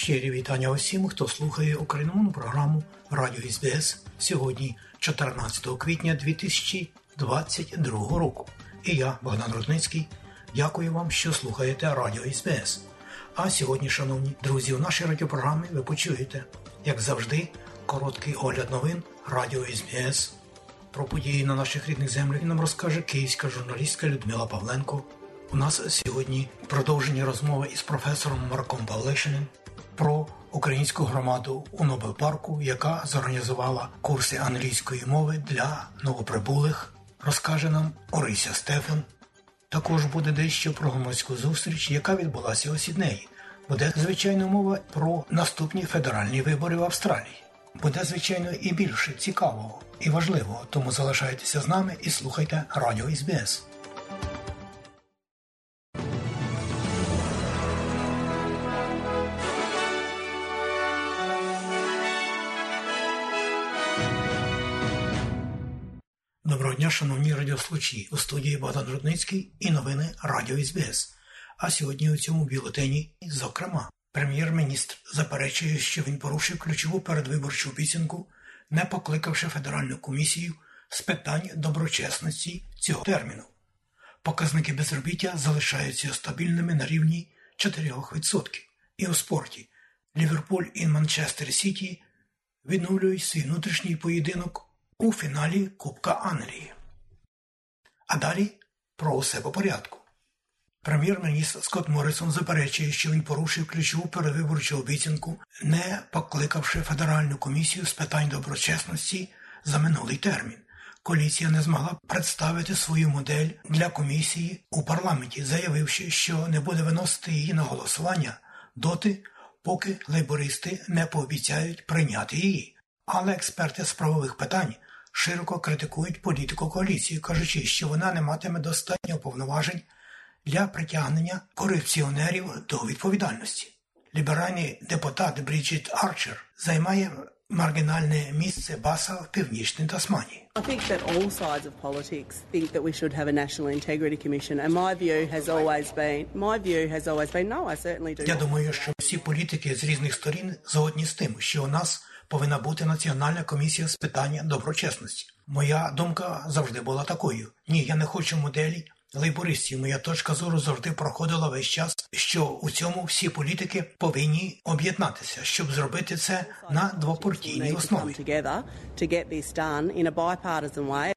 щирі вітання усім, хто слухає українську програму Радіо СБС сьогодні, 14 квітня 2022 року. І я, Богдан Рудницький, дякую вам, що слухаєте Радіо СБС. А сьогодні, шановні друзі, у нашій радіопрограмі ви почуєте, як завжди, короткий огляд новин Радіо СБС. Про події на наших рідних землях нам розкаже київська журналістка Людмила Павленко. У нас сьогодні продовження розмови із професором Марком Павлишиним про українську громаду у Нобелпарку, яка зорганізувала курси англійської мови для новоприбулих. Розкаже нам Орися Стефан. Також буде дещо про громадську зустріч, яка відбулася у Сіднеї. Буде звичайно мова про наступні федеральні вибори в Австралії. Буде звичайно і більше цікавого і важливого, тому залишайтеся з нами і слухайте Радіо СБС. Доброго дня, шановні радіослухачі. У студії Богдан Рудницький і новини Радіо СБС. А сьогодні у цьому бюлетені, зокрема, прем'єр-міністр заперечує, що він порушив ключову передвиборчу обіцянку, не покликавши федеральну комісію з питань доброчесності цього терміну. Показники безробіття залишаються стабільними на рівні 4%. І у спорті Ліверпуль і Манчестер Сіті відновлюють свій внутрішній поєдинок у фіналі Кубка Англії. А далі про усе по порядку. Прем'єр-міністр Скотт Моррисон заперечує, що він порушив ключову перевиборчу обіцянку, не покликавши Федеральну комісію з питань доброчесності за минулий термін. Коаліція не змогла представити свою модель для комісії у парламенті, заявивши, що не буде виносити її на голосування доти, поки лейбористи не пообіцяють прийняти її. Але експерти з правових питань широко критикують політику коаліції, кажучи, що вона не матиме достатньо повноважень для притягнення корупціонерів до відповідальності. Ліберальний депутат Бріджіт Арчер займає маргінальне місце баса в північній Тасманії. I think that all sides of politics think that we should have a national integrity commission, and my view has always been my view has always been no, I certainly do. Я думаю, що всі політики з різних сторін згодні з тим, що у нас повинна бути національна комісія з питання доброчесності. Моя думка завжди була такою: ні, я не хочу моделі лейбористів. Моя точка зору завжди проходила весь час, що у цьому всі політики повинні об'єднатися, щоб зробити це на двопартійній основі.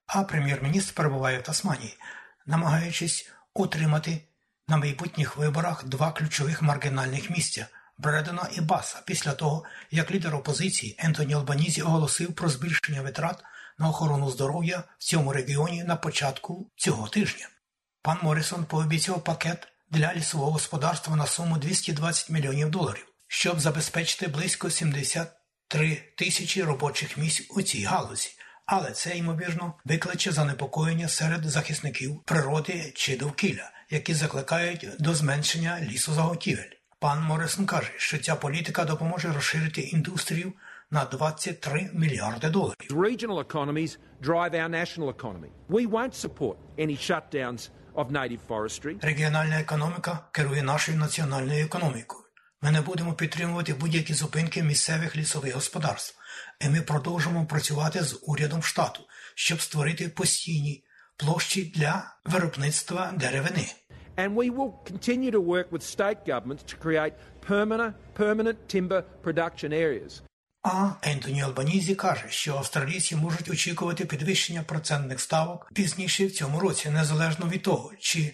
А прем'єр-міністр перебуває в Тасманії, намагаючись утримати на майбутніх виборах два ключових маргінальних місця Бредена і Баса, після того, як лідер опозиції Ентоні Албанізі оголосив про збільшення витрат на охорону здоров'я в цьому регіоні на початку цього тижня. Пан Морісон пообіцяв пакет для лісового господарства на суму 220 мільйонів доларів, щоб забезпечити близько 73 тисячі робочих місць у цій галузі. Але це, ймовірно, викличе занепокоєння серед захисників природи чи довкілля, які закликають до зменшення лісозаготівель. Пан Моррисон каже, що ця політика допоможе розширити індустрію на 23 мільярди доларів. Regional economies drive our national economy. We won't support any shutdowns of native forestry. Регіональна економіка керує нашою національною економікою. Ми не будемо підтримувати будь-які зупинки місцевих лісових господарств, і ми продовжимо працювати з урядом штату, щоб створити постійні площі для виробництва деревини. And we will continue to work with state governments to create permanent, permanent timber production areas. А Ентоні Албанізі каже, що австралійці можуть очікувати підвищення процентних ставок пізніше в цьому році, незалежно від того, чи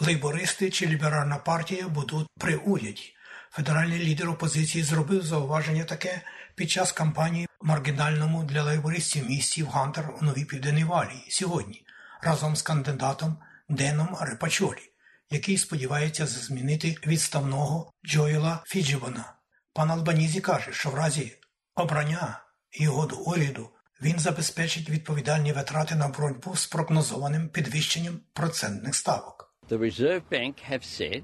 лейбористи чи ліберальна партія будуть при уряді. Федеральний лідер опозиції зробив зауваження таке під час кампанії в маргінальному для лейбористів місті в Гантер у Новій Південній Валії сьогодні, разом з кандидатом Деном Репачолі, який сподівається змінити відставного Джоела Фіджібона. Пан Албанізі каже, що в разі обрання і угоду уряду, він забезпечить відповідальні витрати на боротьбу з прогнозованим підвищенням процентних ставок. The Reserve Bank have said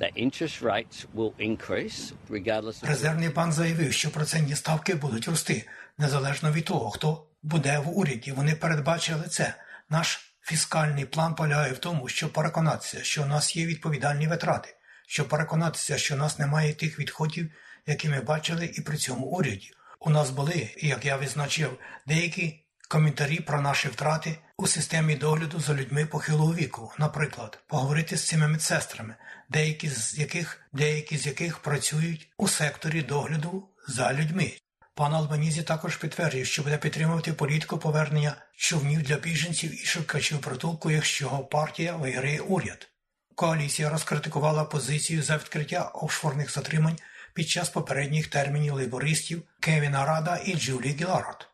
that interest rates will increase regardless of Резервний банк заявив, що процентні ставки будуть рости незалежно від того, хто буде в уряді. Вони передбачили це. Наш фіскальний план полягає в тому, щоб переконатися, що у нас є відповідальні витрати, щоб переконатися, що у нас немає тих відходів, які ми бачили, і при цьому уряді. У нас були, як я відзначив, деякі коментарі про наші втрати у системі догляду за людьми похилого віку. Наприклад, поговорити з цими медсестрами, деякі з яких деякі з яких працюють у секторі догляду за людьми. Пан Албанізі також підтвердив, що буде підтримувати політику повернення човнів для біженців і шукачів притулку, якщо його партія виграє уряд. Коаліція розкритикувала позицію за відкриття офшорних затримань під час попередніх термінів лейбористів Кевіна Рада і Джулі Гіларот.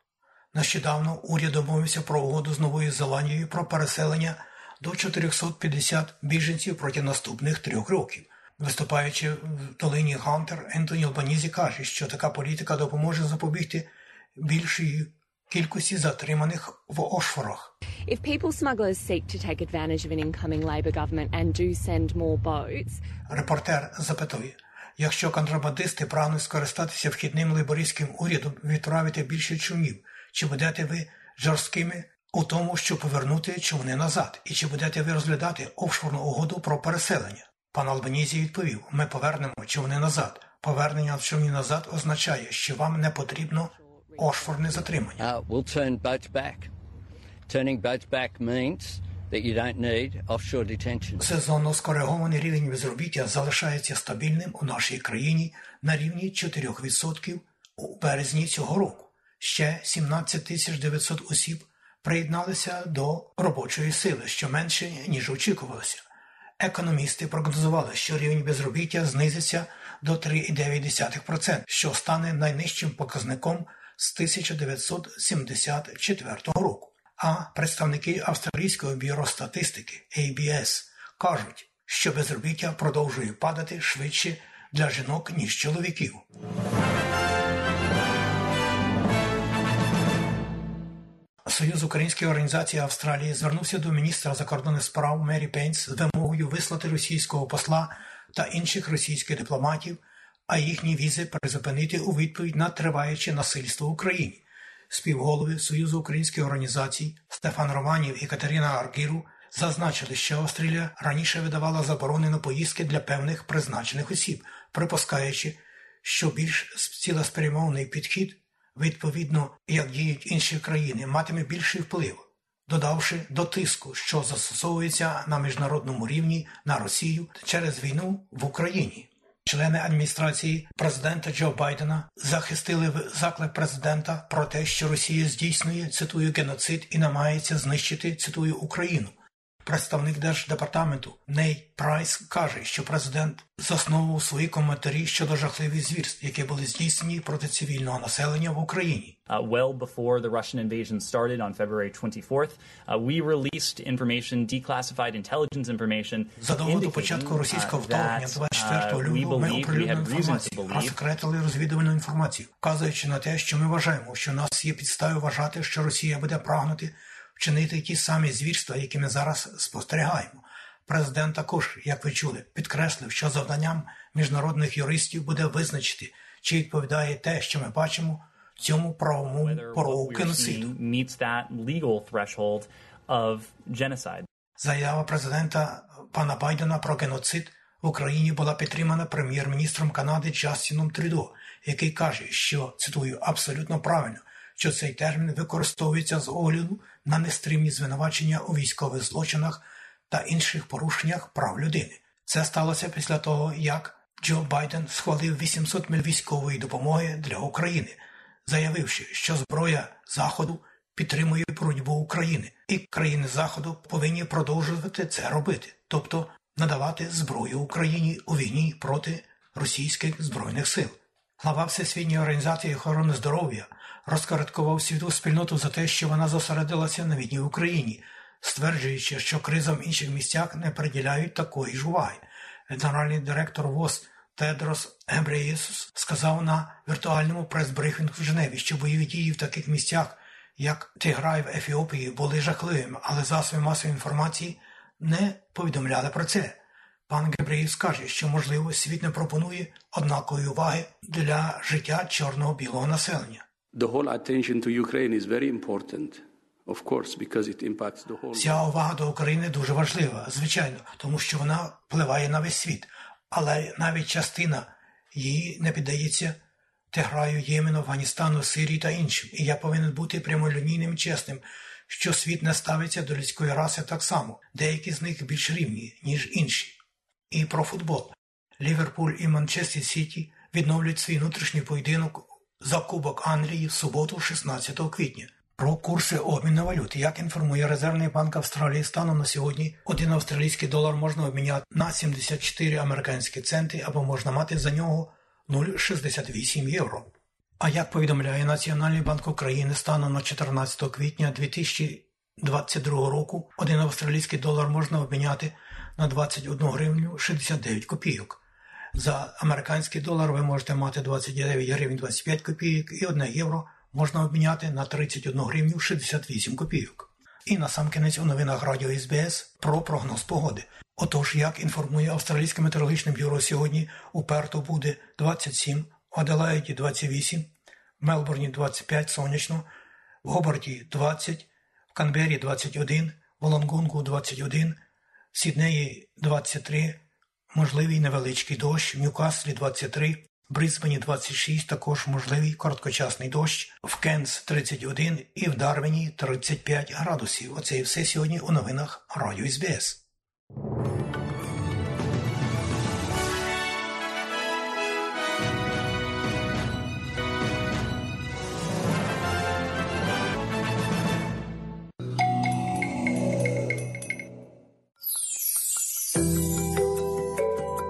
Нещодавно уряд домовився про угоду з Новою Зеландією про переселення до 450 біженців проти наступних трьох років. Виступаючи в долині Гантер, Ентоні Албанізі каже, що така політика допоможе запобігти більшої кількості затриманих в Ошфорах. If people smugglers seek to take advantage of an incoming Labor government and do send more boats, Репортер запитує, якщо контрабандисти прагнуть скористатися вхідним лейбористським урядом відправити більше човнів, чи будете ви жорсткими у тому, щоб повернути човни назад, і чи будете ви розглядати офшорну угоду про переселення? Пан Албанізі відповів: ми повернемо човни назад. Повернення човнів назад означає, що вам не потрібно офшорне затримання. uh, we'll turn boats back. Turning boats back means that you don't need offshore detention. Сезонно скоригований рівень безробіття залишається стабільним у нашій країні на рівні 4% у березні цього року. Ще 17 тисяч 900 осіб приєдналися до робочої сили, що менше, ніж очікувалося. Економісти прогнозували, що рівень безробіття знизиться до 3,9%, що стане найнижчим показником з 1974 року. А представники Австралійського бюро статистики ABS кажуть, що безробіття продовжує падати швидше для жінок, ніж чоловіків. Союз українських організацій Австралії звернувся до міністра закордонних справ Мері Пейнс з вимогою вислати російського посла та інших російських дипломатів, а їхні візи призупинити у відповідь на триваюче насильство в Україні. Співголови Союзу українських організацій Стефан Романів і Катерина Аргіру зазначили, що Австралія раніше видавала заборони на поїздки для певних призначених осіб, припускаючи, що більш цілеспрямований підхід відповідно, як діють інші країни, матиме більший вплив, додавши до тиску, що застосовується на міжнародному рівні на Росію через війну в Україні. Члени адміністрації президента Джо Байдена захистили заклик президента про те, що Росія здійснює цитую геноцид і намагається знищити цитую Україну. Представник держдепартаменту Ней Прайс каже, що президент засновував свої коментарі щодо жахливих звірств, які були здійснені проти цивільного населення в Україні. Uh, well before the Russian invasion started on February 24th, uh, we released information, declassified intelligence information, Задовго до початку російського uh, вторгнення that 24 uh, лютого ми оприлюднили інформацію, розсекретили розвідувальну інформацію, вказуючи на те, що ми вважаємо, що у нас є підстави вважати, що Росія буде прагнути вчинити ті самі звірства, які ми зараз спостерігаємо. Президент також, як ви чули, підкреслив, що завданням міжнародних юристів буде визначити, чи відповідає те, що ми бачимо цьому whether порогу геноциду. Заява президента пана Байдена про геноцид в Україні була підтримана прем'єр-міністром Канади Джастіном Трюдо, який каже, що цитую абсолютно правильно, що цей термін використовується з огляду на нестримні звинувачення у військових злочинах та інших порушеннях прав людини. Це сталося після того, як Джо Байден схвалив 800 миль військової допомоги для України, заявивши, що зброя Заходу підтримує боротьбу України, і країни Заходу повинні продовжувати це робити, тобто надавати зброю Україні у війні проти російських збройних сил. Глава Всесвітньої організації охорони здоров'я розкараткував світу спільноту за те, що вона зосередилася на війні Україні, стверджуючи, що кризам інших місцях не приділяють такої ж уваги. Генеральний директор ВОЗ Тедрос Гебреєсус сказав на віртуальному прес-брифінгу в Женеві, що бойові дії в таких місцях, як Тиграй в Ефіопії, були жахливими, але засоби масової інформації не повідомляли про це. Пан Гебреєс каже, що можливо світ не пропонує однакової уваги для життя чорного білого населення. Вся увага до України дуже важлива, звичайно, тому що вона впливає на весь світ, але навіть частина її не піддається Тиграю, Ємену, Афганістану, Сирії та іншим. І я повинен бути прямолінійним і чесним, що світ не ставиться до людської раси так само. Деякі з них більш рівні, ніж інші. І про футбол. Ліверпуль і Манчестер Сіті відновлюють свій внутрішній поєдинок за Кубок Англії в суботу, 16 квітня. Про курси обміну валют. Як інформує Резервний банк Австралії, станом на сьогодні один австралійський долар можна обміняти на 74 американські центи або можна мати за нього 0,68 євро. А як повідомляє Національний банк України станом на 14 квітня 2022 року, один австралійський долар можна обміняти на 21 гривню 69 копійок. За американський долар ви можете мати 29 гривень 25 копійок і 1 євро можна обміняти на 31 гривню 68 копійок. І на сам кінець у новинах Радіо СБС про прогноз погоди. Отож, як інформує Австралійське метеорологічне бюро сьогодні, у Перту буде 27, в Аделаїді 28, в Мелбурні 25 сонячно, в Гобарті 20, в Канбері 21, в Лонгонгу 21, в Сіднеї 23, можливий невеличкий дощ, в Ньюкаслі 23, в Брисбені 26, також можливий короткочасний дощ, в Кенс 31 і в Дарвіні 35 градусів. Оце і все сьогодні у новинах Радіо СБС.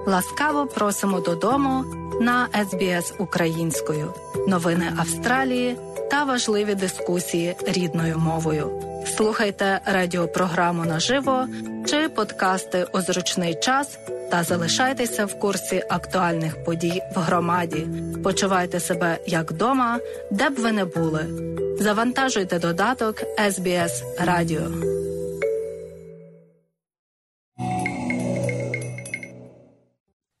Ласкаво просимо додому на СБС українською. Новини Австралії та важливі дискусії рідною мовою. Слухайте радіопрограму наживо чи подкасти у зручний час та залишайтеся в курсі актуальних подій в громаді. Почувайте себе як вдома, де б ви не були. Завантажуйте додаток SBS Радіо.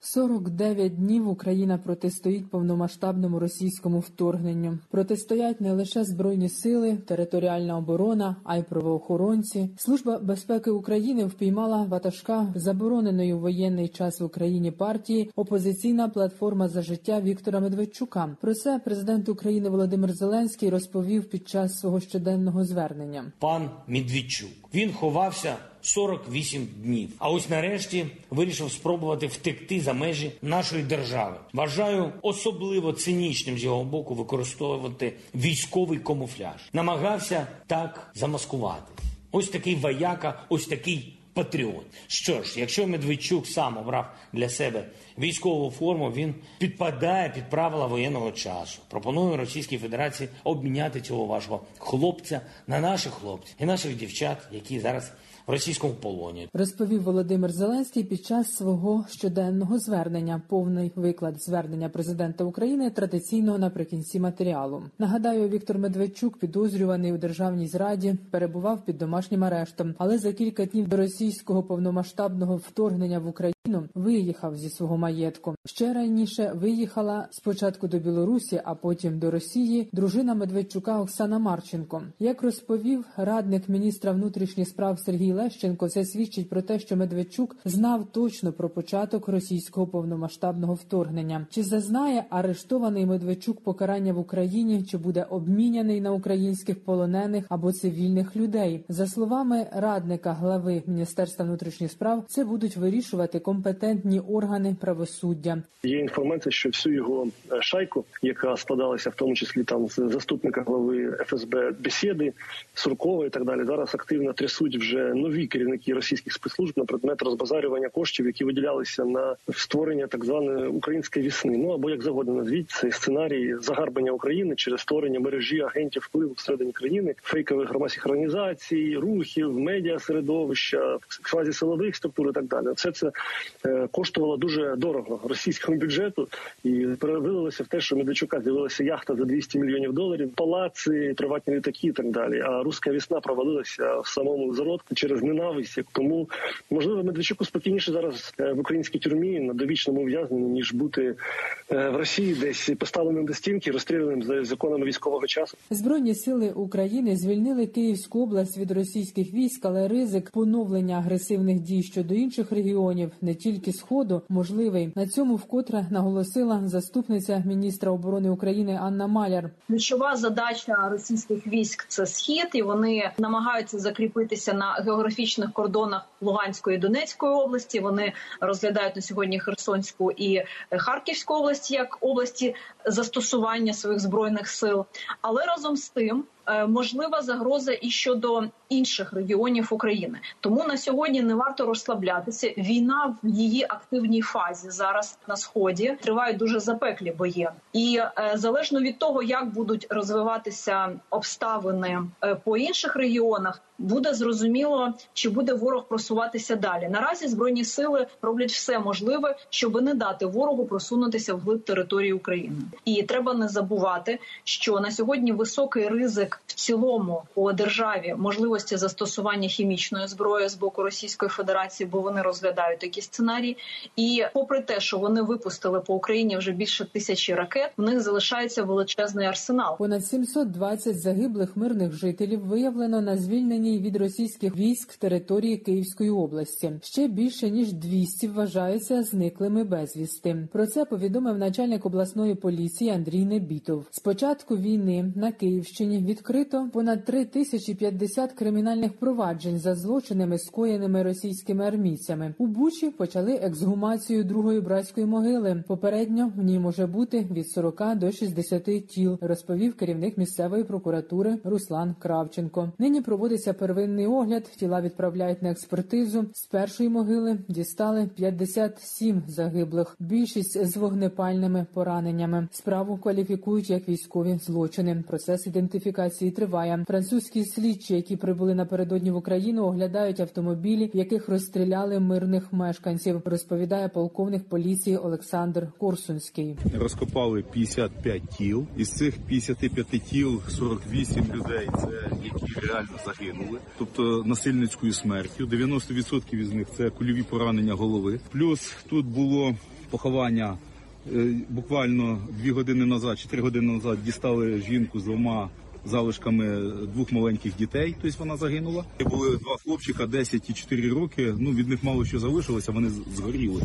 49 днів Україна протистоїть повномасштабному російському вторгненню. Протистоять не лише збройні сили, територіальна оборона, а й правоохоронці. Служба безпеки України впіймала ватажка забороненої у воєнний час в Україні партії опозиційна платформа за життя Віктора Медведчука. Про це президент України Володимир Зеленський розповів під час свого щоденного звернення. Пан Медведчук він ховався. 48 днів. А ось нарешті вирішив спробувати втекти за межі нашої держави. Вважаю особливо цинічним з його боку використовувати військовий камуфляж. Намагався так замаскувати. Ось такий вояка, ось такий патріот. Що ж, якщо Медведчук сам обрав для себе військову форму, він підпадає під правила воєнного часу. Пропоную Російській Федерації обміняти цього вашого хлопця на наших хлопців і наших дівчат, які зараз в російському полоні. Розповів Володимир Зеленський під час свого щоденного звернення. Повний виклад звернення президента України традиційно наприкінці матеріалу. Нагадаю, Віктор Медведчук, підозрюваний у державній зраді, перебував під домашнім арештом, але за кілька днів до російського повномасштабного вторгнення в Україну виїхав зі свого маєтку. Ще раніше виїхала спочатку до Білорусі, а потім до Росії. Дружина Медведчука Оксана Марченко. Як розповів радник міністра внутрішніх справ Сергій Лещенко, це свідчить про те, що Медведчук знав точно про початок російського повномасштабного вторгнення. Чи зазнає арештований Медведчук покарання в Україні, чи буде обміняний на українських полонених або цивільних людей? За словами радника глави міністерства внутрішніх справ, це будуть вирішувати компетентні компетентні органи правосуддя. Є інформація, що всю його е, шайку, яка складалася в тому числі там з заступника глави ФСБ бесіди, Суркова і так далі, зараз активно трясуть вже нові керівники російських спецслужб на предмет розбазарювання коштів, які виділялися на створення так званої української вісни. Ну або як завгодно назвіть цей сценарій загарбання України через створення мережі агентів впливу всередині країни, фейкових громадських організацій, рухів, медіа середовища, фазі силових структур і так далі. Все це е, коштувало дуже дорого російському бюджету і перевилилося в те, що Медведчука з'явилася яхта за 200 мільйонів доларів, палаци, приватні літаки і так далі. А руська вісна провалилася в самому зародку через ненависть. Тому можливо Медведчуку спокійніше зараз е, в українській тюрмі на довічному ув'язненні, ніж бути е, в Росії, десь поставленим до стінки, розстріляним за законами військового часу. Збройні сили України звільнили Київську область від російських військ, але ризик поновлення агресивних дій щодо інших регіонів, не тільки сходу, можливий. На цьому вкотре наголосила заступниця міністра оборони України Анна Маляр. Ключова задача російських військ це схід, і вони намагаються закріпитися на географічних кордонах Луганської і Донецької області. Вони розглядають на сьогодні Херсонську і Харківську область як області застосування своїх збройних сил. Але разом з тим можлива загроза і щодо інших регіонів України. Тому на сьогодні не варто розслаблятися. Війна в її активній фазі зараз на сході тривають дуже запеклі бої, і е, залежно від того, як будуть розвиватися обставини е, по інших регіонах. Буде зрозуміло, чи буде ворог просуватися далі. Наразі збройні сили роблять все можливе, щоб не дати ворогу просунутися вглиб території України. І треба не забувати, що на сьогодні високий ризик в цілому по державі можливості застосування хімічної зброї з боку Російської Федерації, бо вони розглядають такі сценарії. І попри те, що вони випустили по Україні вже більше тисячі ракет, в них залишається величезний арсенал. Понад 720 загиблих мирних жителів виявлено на звільненні від російських військ території Київської області. Ще більше ніж 200 вважаються зниклими безвісти. Про це повідомив начальник обласної поліції Андрій Небітов. З початку війни на Київщині відкрито понад 3050 кримінальних проваджень за злочинами, скоєними російськими армійцями. У Бучі почали ексгумацію другої братської могили. Попередньо в ній може бути від 40 до 60 тіл, розповів керівник місцевої прокуратури Руслан Кравченко. Нині проводиться первинний огляд. Тіла відправляють на експертизу. З першої могили дістали 57 загиблих. Більшість з вогнепальними пораненнями. Справу кваліфікують як військові злочини. Процес ідентифікації триває. Французькі слідчі, які прибули напередодні в Україну, оглядають автомобілі, в яких розстріляли мирних мешканців. Розповідає полковник поліції Олександр Корсунський. Розкопали 55 тіл. Із цих 55 тіл 48 людей це які реально загинули, тобто насильницькою смертю. 90% із них це кульові поранення голови. Плюс тут було поховання. е, Буквально дві години назад, чотири години назад дістали жінку з двома залишками двох маленьких дітей. Тобто вона загинула. Були два хлопчика, 10 і 4 роки. Ну від них мало що залишилося. Вони згоріли.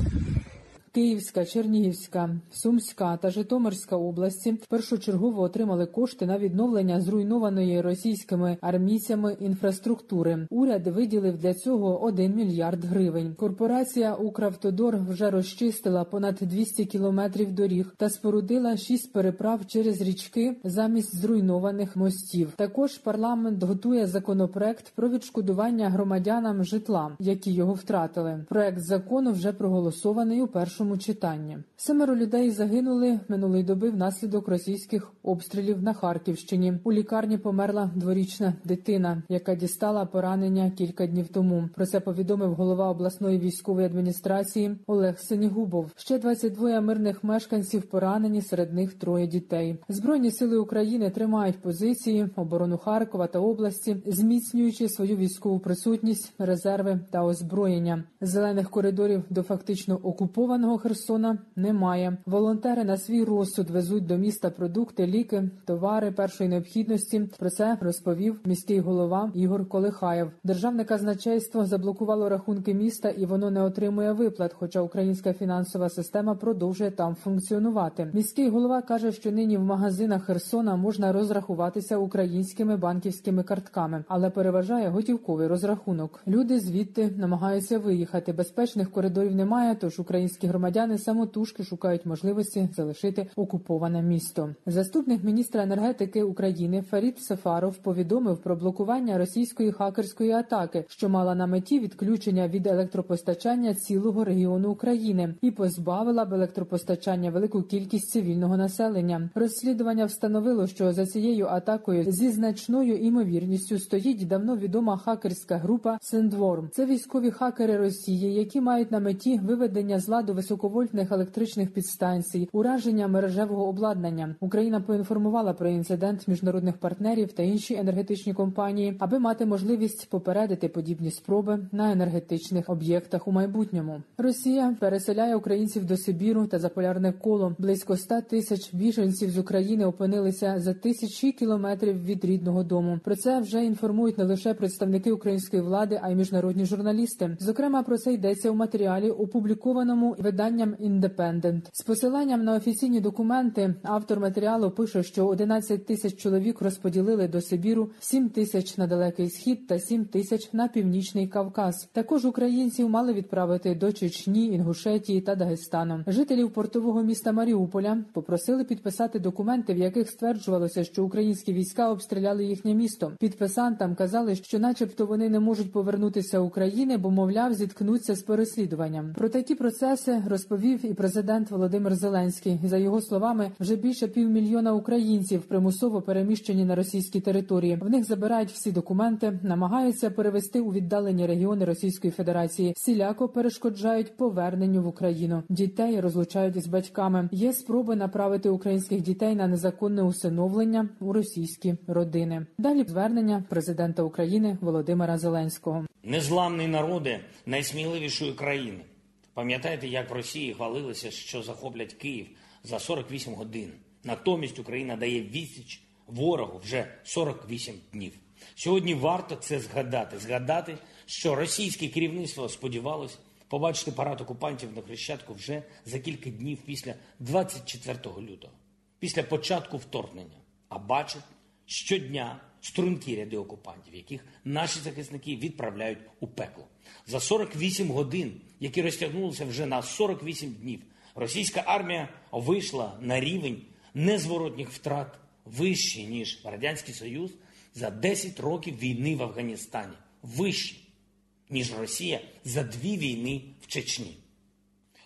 Київська, Чернігівська, Сумська та Житомирська області першочергово отримали кошти на відновлення зруйнованої російськими армійцями інфраструктури. Уряд виділив для цього 1 мільярд гривень. Корпорація Укравтодор вже розчистила понад 200 кілометрів доріг та спорудила шість переправ через річки замість зруйнованих мостів. Також парламент готує законопроект про відшкодування громадянам житла, які його втратили. Проект закону вже проголосований у першому читанні. Семеро людей загинули минулої доби внаслідок російських обстрілів на Харківщині. У лікарні померла дворічна дитина, яка дістала поранення кілька днів тому. Про це повідомив голова обласної військової адміністрації Олег Сенігубов. Ще 22 мирних мешканців поранені, серед них троє дітей. Збройні сили України тримають позиції оборону Харкова та області, зміцнюючи свою військову присутність, резерви та озброєння. Зелених коридорів до фактично окупованого звільненого Херсона немає. Волонтери на свій розсуд везуть до міста продукти, ліки, товари першої необхідності. Про це розповів міський голова Ігор Колихаєв. Державне казначейство заблокувало рахунки міста і воно не отримує виплат. Хоча українська фінансова система продовжує там функціонувати. Міський голова каже, що нині в магазинах Херсона можна розрахуватися українськими банківськими картками, але переважає готівковий розрахунок. Люди звідти намагаються виїхати. Безпечних коридорів немає, тож українські громадяни самотужки шукають можливості залишити окуповане місто. Заступник міністра енергетики України Фарід Сафаров повідомив про блокування російської хакерської атаки, що мала на меті відключення від електропостачання цілого регіону України і позбавила б електропостачання велику кількість цивільного населення. Розслідування встановило, що за цією атакою зі значною імовірністю стоїть давно відома хакерська група Сендворм. Це військові хакери Росії, які мають на меті виведення з ладу високовольтних електричних підстанцій, ураження мережевого обладнання. Україна поінформувала про інцидент міжнародних партнерів та інші енергетичні компанії, аби мати можливість попередити подібні спроби на енергетичних об'єктах у майбутньому. Росія переселяє українців до Сибіру та заполярне коло. Близько 100 тисяч біженців з України опинилися за тисячі кілометрів від рідного дому. Про це вже інформують не лише представники української влади, а й міжнародні журналісти. Зокрема, про це йдеться у матеріалі, опублікованому виданням «Індепендент». з посиланням на офіційні документи. Автор матеріалу пише, що 11 тисяч чоловік розподілили до Сибіру, 7 тисяч на далекий схід та 7 тисяч на північний Кавказ. Також українців мали відправити до Чечні, Інгушетії та Дагестану. Жителів портового міста Маріуполя попросили підписати документи, в яких стверджувалося, що українські війська обстріляли їхнє місто. Підписантам казали, що, начебто, вони не можуть повернутися України, бо мовляв зіткнуться з переслідуванням. Про такі процеси розповів і президент Володимир Зеленський. За його словами, вже більше півмільйона українців примусово переміщені на російські території. В них забирають всі документи, намагаються перевести у віддалені регіони Російської Федерації. Сіляко перешкоджають поверненню в Україну. Дітей розлучають з батьками. Є спроби направити українських дітей на незаконне усиновлення у російські родини. Далі звернення президента України Володимира Зеленського. Незламний народи найсміливішої країни. Пам'ятаєте, як в Росії хвалилися, що захоплять Київ за 48 годин. Натомість Україна дає відсіч ворогу вже 48 днів. Сьогодні варто це згадати. Згадати, що російське керівництво сподівалось побачити парад окупантів на Хрещатку вже за кілька днів після 24 лютого, після початку вторгнення. А бачить щодня стрункі ряди окупантів, яких наші захисники відправляють у пекло За 48 годин, які розтягнулися вже на 48 днів, російська армія вийшла на рівень незворотніх втрат вищий, ніж Радянський Союз за 10 років війни в Афганістані. Вищий, ніж Росія за дві війни в Чечні.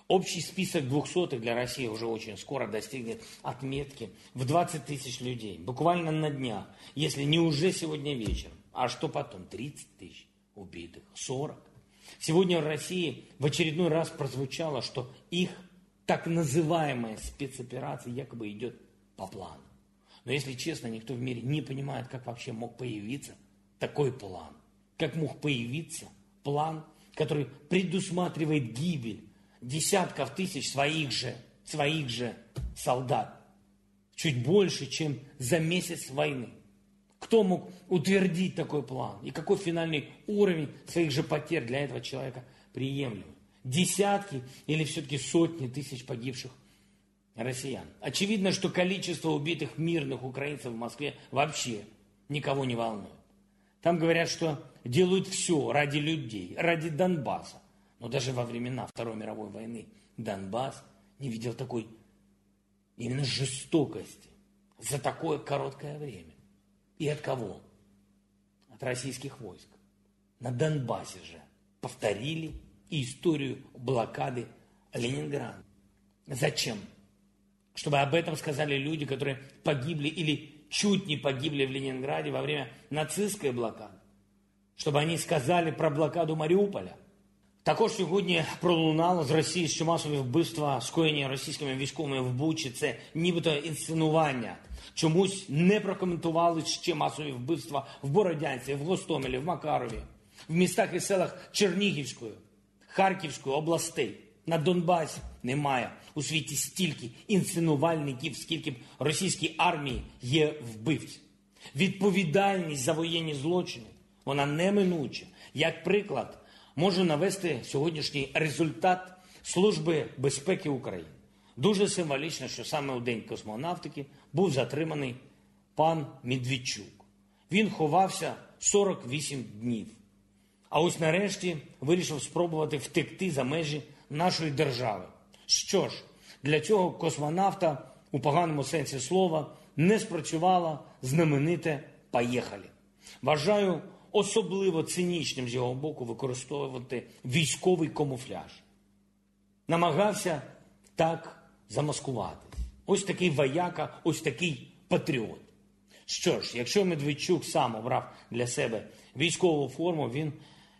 Общий список двухсотых для России уже очень скоро достигнет отметки в 20 тысяч людей. Буквально на днях, если не уже сегодня вечером. А что потом? 30 тысяч убитых, 40. Сегодня в России в очередной раз прозвучало, что их так называемая спецоперация якобы идет по плану. Но если честно, никто в мире не понимает, как вообще мог появиться такой план. Как мог появиться план, который предусматривает гибель десятков тысяч своих же, своих же солдат. Чуть больше, чем за месяц войны. Кто мог утвердить такой план? И какой финальный уровень своих же потерь для этого человека приемлемый? Десятки или все-таки сотни тысяч погибших россиян. Очевидно, что количество убитых мирных украинцев в Москве вообще никого не волнует. Там говорят, что делают все ради людей, ради Донбасса. Но даже во времена Второй мировой войны Донбасс не видел такой именно жестокости за такое короткое время. И от кого? От российских войск. На Донбассе же повторили историю блокады Ленинграда. Зачем? Чтобы об этом сказали люди, которые погибли или чуть не погибли в Ленинграде во время нацистской блокады. Щоб вони сказали про блокаду Маріуполя. Також сьогодні пролунало з Росії, що масові вбивства, скоєні російськими військовими в Бучі, це нібито інсценування. Чомусь не прокоментували ще масові вбивства в Бородянці, в Гостомелі, в Макарові, в містах і селах Чернігівської, Харківської областей. На Донбасі немає у світі стільки інсценувальників, скільки б російській армії є вбивців. Відповідальність за воєнні злочини вона неминуча. Як приклад, можу навести сьогоднішній результат Служби безпеки України. Дуже символічно, що саме у День космонавтики був затриманий пан Медведчук. Він ховався 48 днів. А ось нарешті вирішив спробувати втекти за межі нашої держави. Що ж, для цього космонавта у поганому сенсі слова не спрацювала знамените «Поїхали». Вважаю особливо цинічним з його боку використовувати військовий камуфляж. Намагався так замаскувати. Ось такий вояка, ось такий патріот. Що ж, якщо Медведчук сам обрав для себе військову форму, він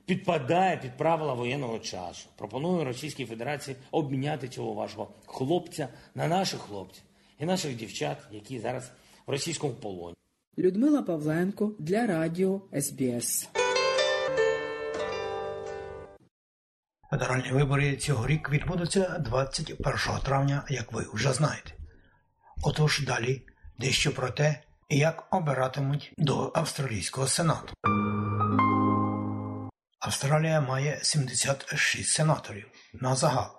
підпадає під правила воєнного часу. Пропоную Російській Федерації обміняти цього вашого хлопця на наших хлопців і наших дівчат, які зараз в російському полоні. Людмила Павленко для радіо СБС. Федеральні вибори цього рік відбудуться 21 травня, як ви вже знаєте. Отож далі дещо про те, як обиратимуть до австралійського сенату. Австралія має 76 сенаторів на загал.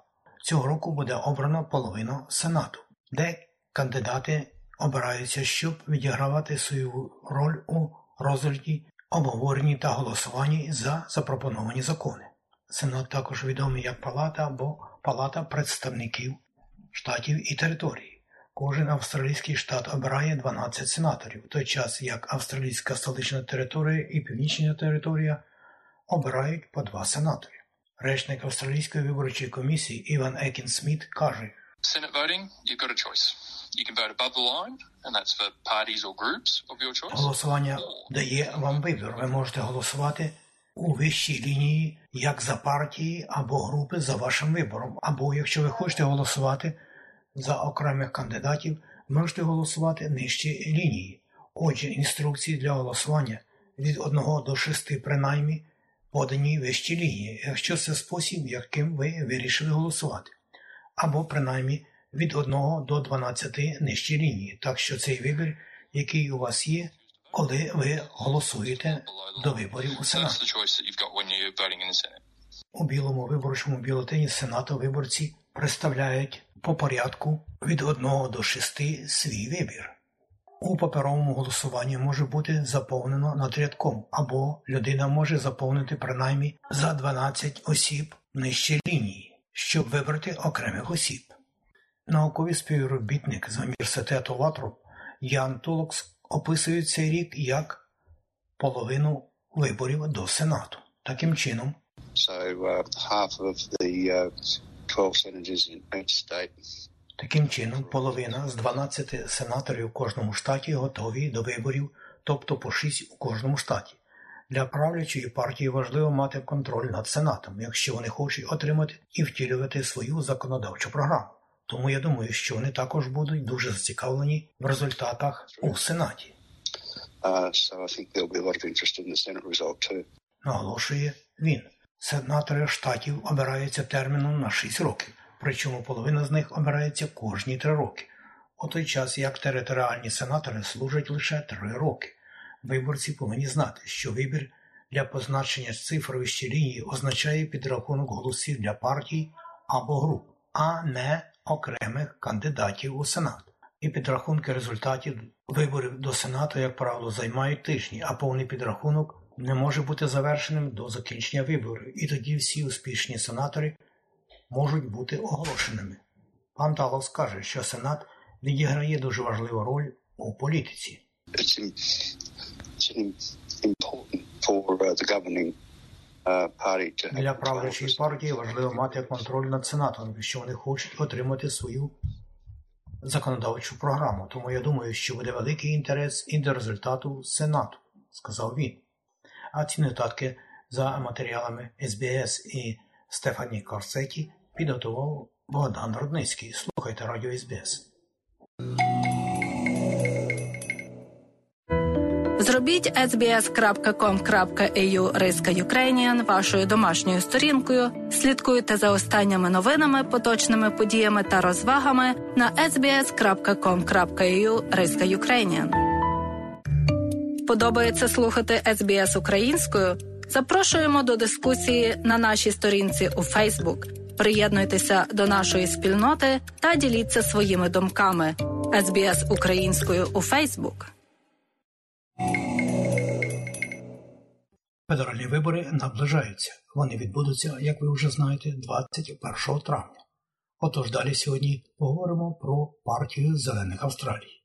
Цього року буде обрано половину сенату, де кандидати обираються, щоб відігравати свою роль у розгляді, обговоренні та голосуванні за запропоновані закони. Сенат також відомий як палата або палата представників штатів і територій. Кожен австралійський штат обирає 12 сенаторів, в той час як австралійська столична територія і північна територія обирають по два сенатори. Речник Австралійської виборчої комісії Іван Екін Сміт каже: Senate voting, you've got a choice. You can vote above the line, and that's for parties or groups of your choice. Голосування дає вам вибір. Ви можете голосувати у вищій лінії як за партії або групи за вашим вибором. Або якщо ви хочете голосувати за окремих кандидатів, можете голосувати нижче лінії. Отже, інструкції для голосування від 1 до 6 принаймні подані вищі лінії, якщо це спосіб, яким ви вирішили голосувати, або принаймні від 1 до 12 нижчі лінії, так що цей вибір, який у вас є, коли ви голосуєте до виборів у Сенат. У білому виборчому бюлетені Сенату виборці представляють по порядку від 1 до 6 свій вибір. У паперовому голосуванні може бути заповнено над рядком, або людина може заповнити принаймні за 12 осіб нижче лінії, щоб вибрати окремих осіб. Науковий співробітник з університету Латроп Ян Тулокс описує цей рік як половину виборів до Сенату. Таким чином, uh, uh, 12 senators in each state Таким чином, половина з 12 сенаторів у кожному штаті готові до виборів, тобто по 6 у кожному штаті. Для правлячої партії важливо мати контроль над Сенатом, якщо вони хочуть отримати і втілювати свою законодавчу програму. Тому я думаю, що вони також будуть дуже зацікавлені в результатах у Сенаті, Uh, so I think there'll be a lot of interest in the Senate result too. наголошує він. Сенатори штатів обираються терміном на 6 років, причому половина з них обирається кожні 3 роки, у той час як територіальні сенатори служать лише 3 роки. Виборці повинні знати, що вибір для позначення цифр вище лінії означає підрахунок голосів для партій або груп, а не окремих кандидатів у Сенат. І підрахунки результатів виборів до Сенату, як правило, займають тижні, а повний підрахунок не може бути завершеним до закінчення виборів, і тоді всі успішні сенатори можуть бути оголошеними. Пан Талос каже, що Сенат відіграє дуже важливу роль у політиці. It's important for uh, the governing uh, party to have Для control правлячої партії важливо мати контроль над Сенатом, якщо вони хочуть отримати свою законодавчу програму. Тому я думаю, що буде великий інтерес і до результату Сенату, сказав він. А ці нотатки за матеріалами СБС і Стефані Корсеті підготував Богдан Рудницький. Слухайте радіо СБС. Зробіть sbs.com.au риска Ukrainian вашою домашньою сторінкою. Слідкуйте за останніми новинами, поточними подіями та розвагами на sbs.com.au риска Ukrainian. Подобається слухати SBS українською? Запрошуємо до дискусії на нашій сторінці у Facebook. Приєднуйтеся до нашої спільноти та діліться своїми думками. SBS українською у Facebook. Федеральні вибори наближаються. Вони відбудуться, як ви вже знаєте, 21 травня. Отож далі сьогодні поговоримо про партію зелених Австралії.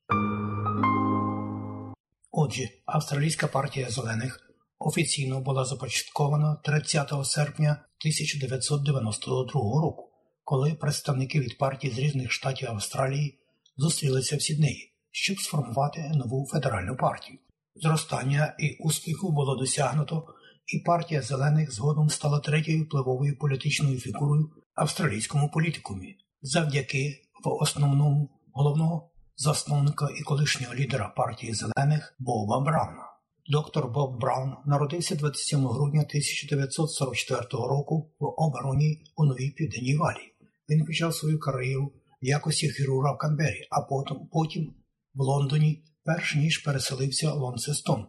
Отже, Австралійська партія зелених офіційно була започаткована 30 серпня 1992 року, коли представники від партій з різних штатів Австралії зустрілися в Сіднеї, щоб сформувати нову федеральну партію. Зростання і успіху було досягнуто, і партія зелених згодом стала третьою впливовою політичною фігурою в австралійському політикумі, завдяки в основному головного засновника і колишнього лідера партії зелених Боба Брауна. Доктор Боб Браун народився 27 грудня 1944 року в обороні у Новій Південній Валії. Він почав свою кар'єру в якості хірурга в Канбері, а потім, потім в Лондоні, перш ніж переселився в Лонсестон,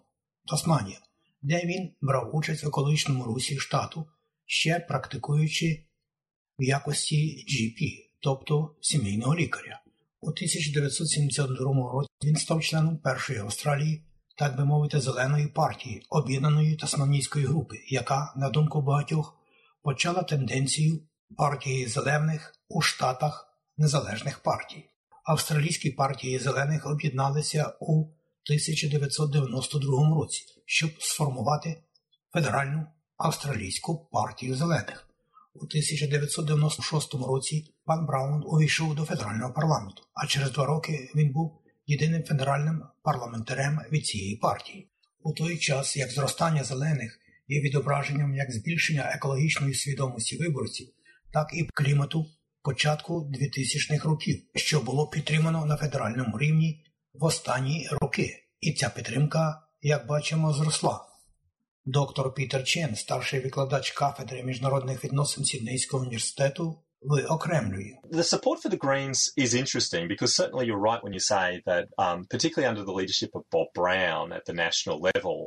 Тасманія, де він брав участь в екологічному русі штату, ще практикуючи в якості GP, тобто сімейного лікаря. У 1972 році він став членом першої Австралії, так би мовити, зеленої партії, об'єднаної тасманійської групи, яка, на думку багатьох, почала тенденцію партії зелених у штатах незалежних партій. Австралійські партії зелених об'єдналися у 1992 році, щоб сформувати Федеральну австралійську партію зелених. У 1996 році пан Браун увійшов до федерального парламенту, а через два роки він був єдиним федеральним парламентарем від цієї партії. У той час як зростання зелених є відображенням як збільшення екологічної свідомості виборців, так і клімату початку 2000-х років, що було підтримано на федеральному рівні в останні роки, і ця підтримка, як бачимо, зросла. Доктор Пітер Чен, старший викладач кафедри міжнародних відносин Сіднейського університету, виокремлює. The support for the Greens is interesting because certainly you're right when you say that, um, particularly under the leadership of Bob Brown at the national level,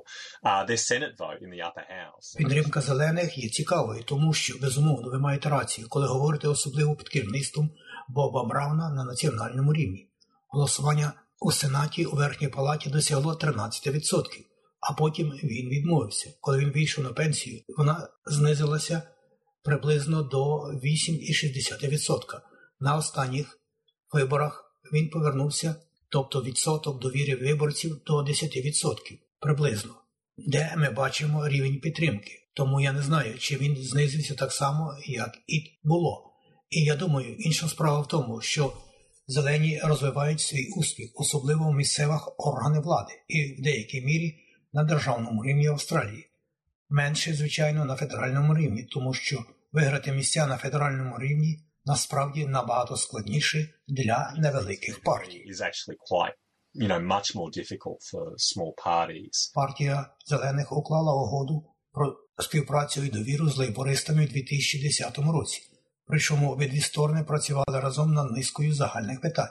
uh, their Senate vote in the upper house. Підтримка зелених є цікавою, тому що безумовно ви маєте рацію, коли говорите особливо під керівництвом Боба Брауна на національному рівні. Голосування у Сенаті у Верхній палаті досягло 13%, а потім він відмовився. Коли він вийшов на пенсію, вона знизилася приблизно до 8,6%. На останніх виборах він повернувся, тобто відсоток довіри виборців до 10% приблизно, де ми бачимо рівень підтримки. Тому я не знаю, чи він знизився так само, як і було. І я думаю, інша справа в тому, що зелені розвивають свій успіх, особливо в місцевих органах влади і в деякій мірі на державному рівні Австралії. Менше, звичайно, на федеральному рівні, тому що виграти місця на федеральному рівні насправді набагато складніше для невеликих партій. You know, much more difficult for small parties. Партія зелених уклала угоду про співпрацю і довіру з лейбористами у 2010 році. Причому обидві сторони працювали разом над низкою загальних питань.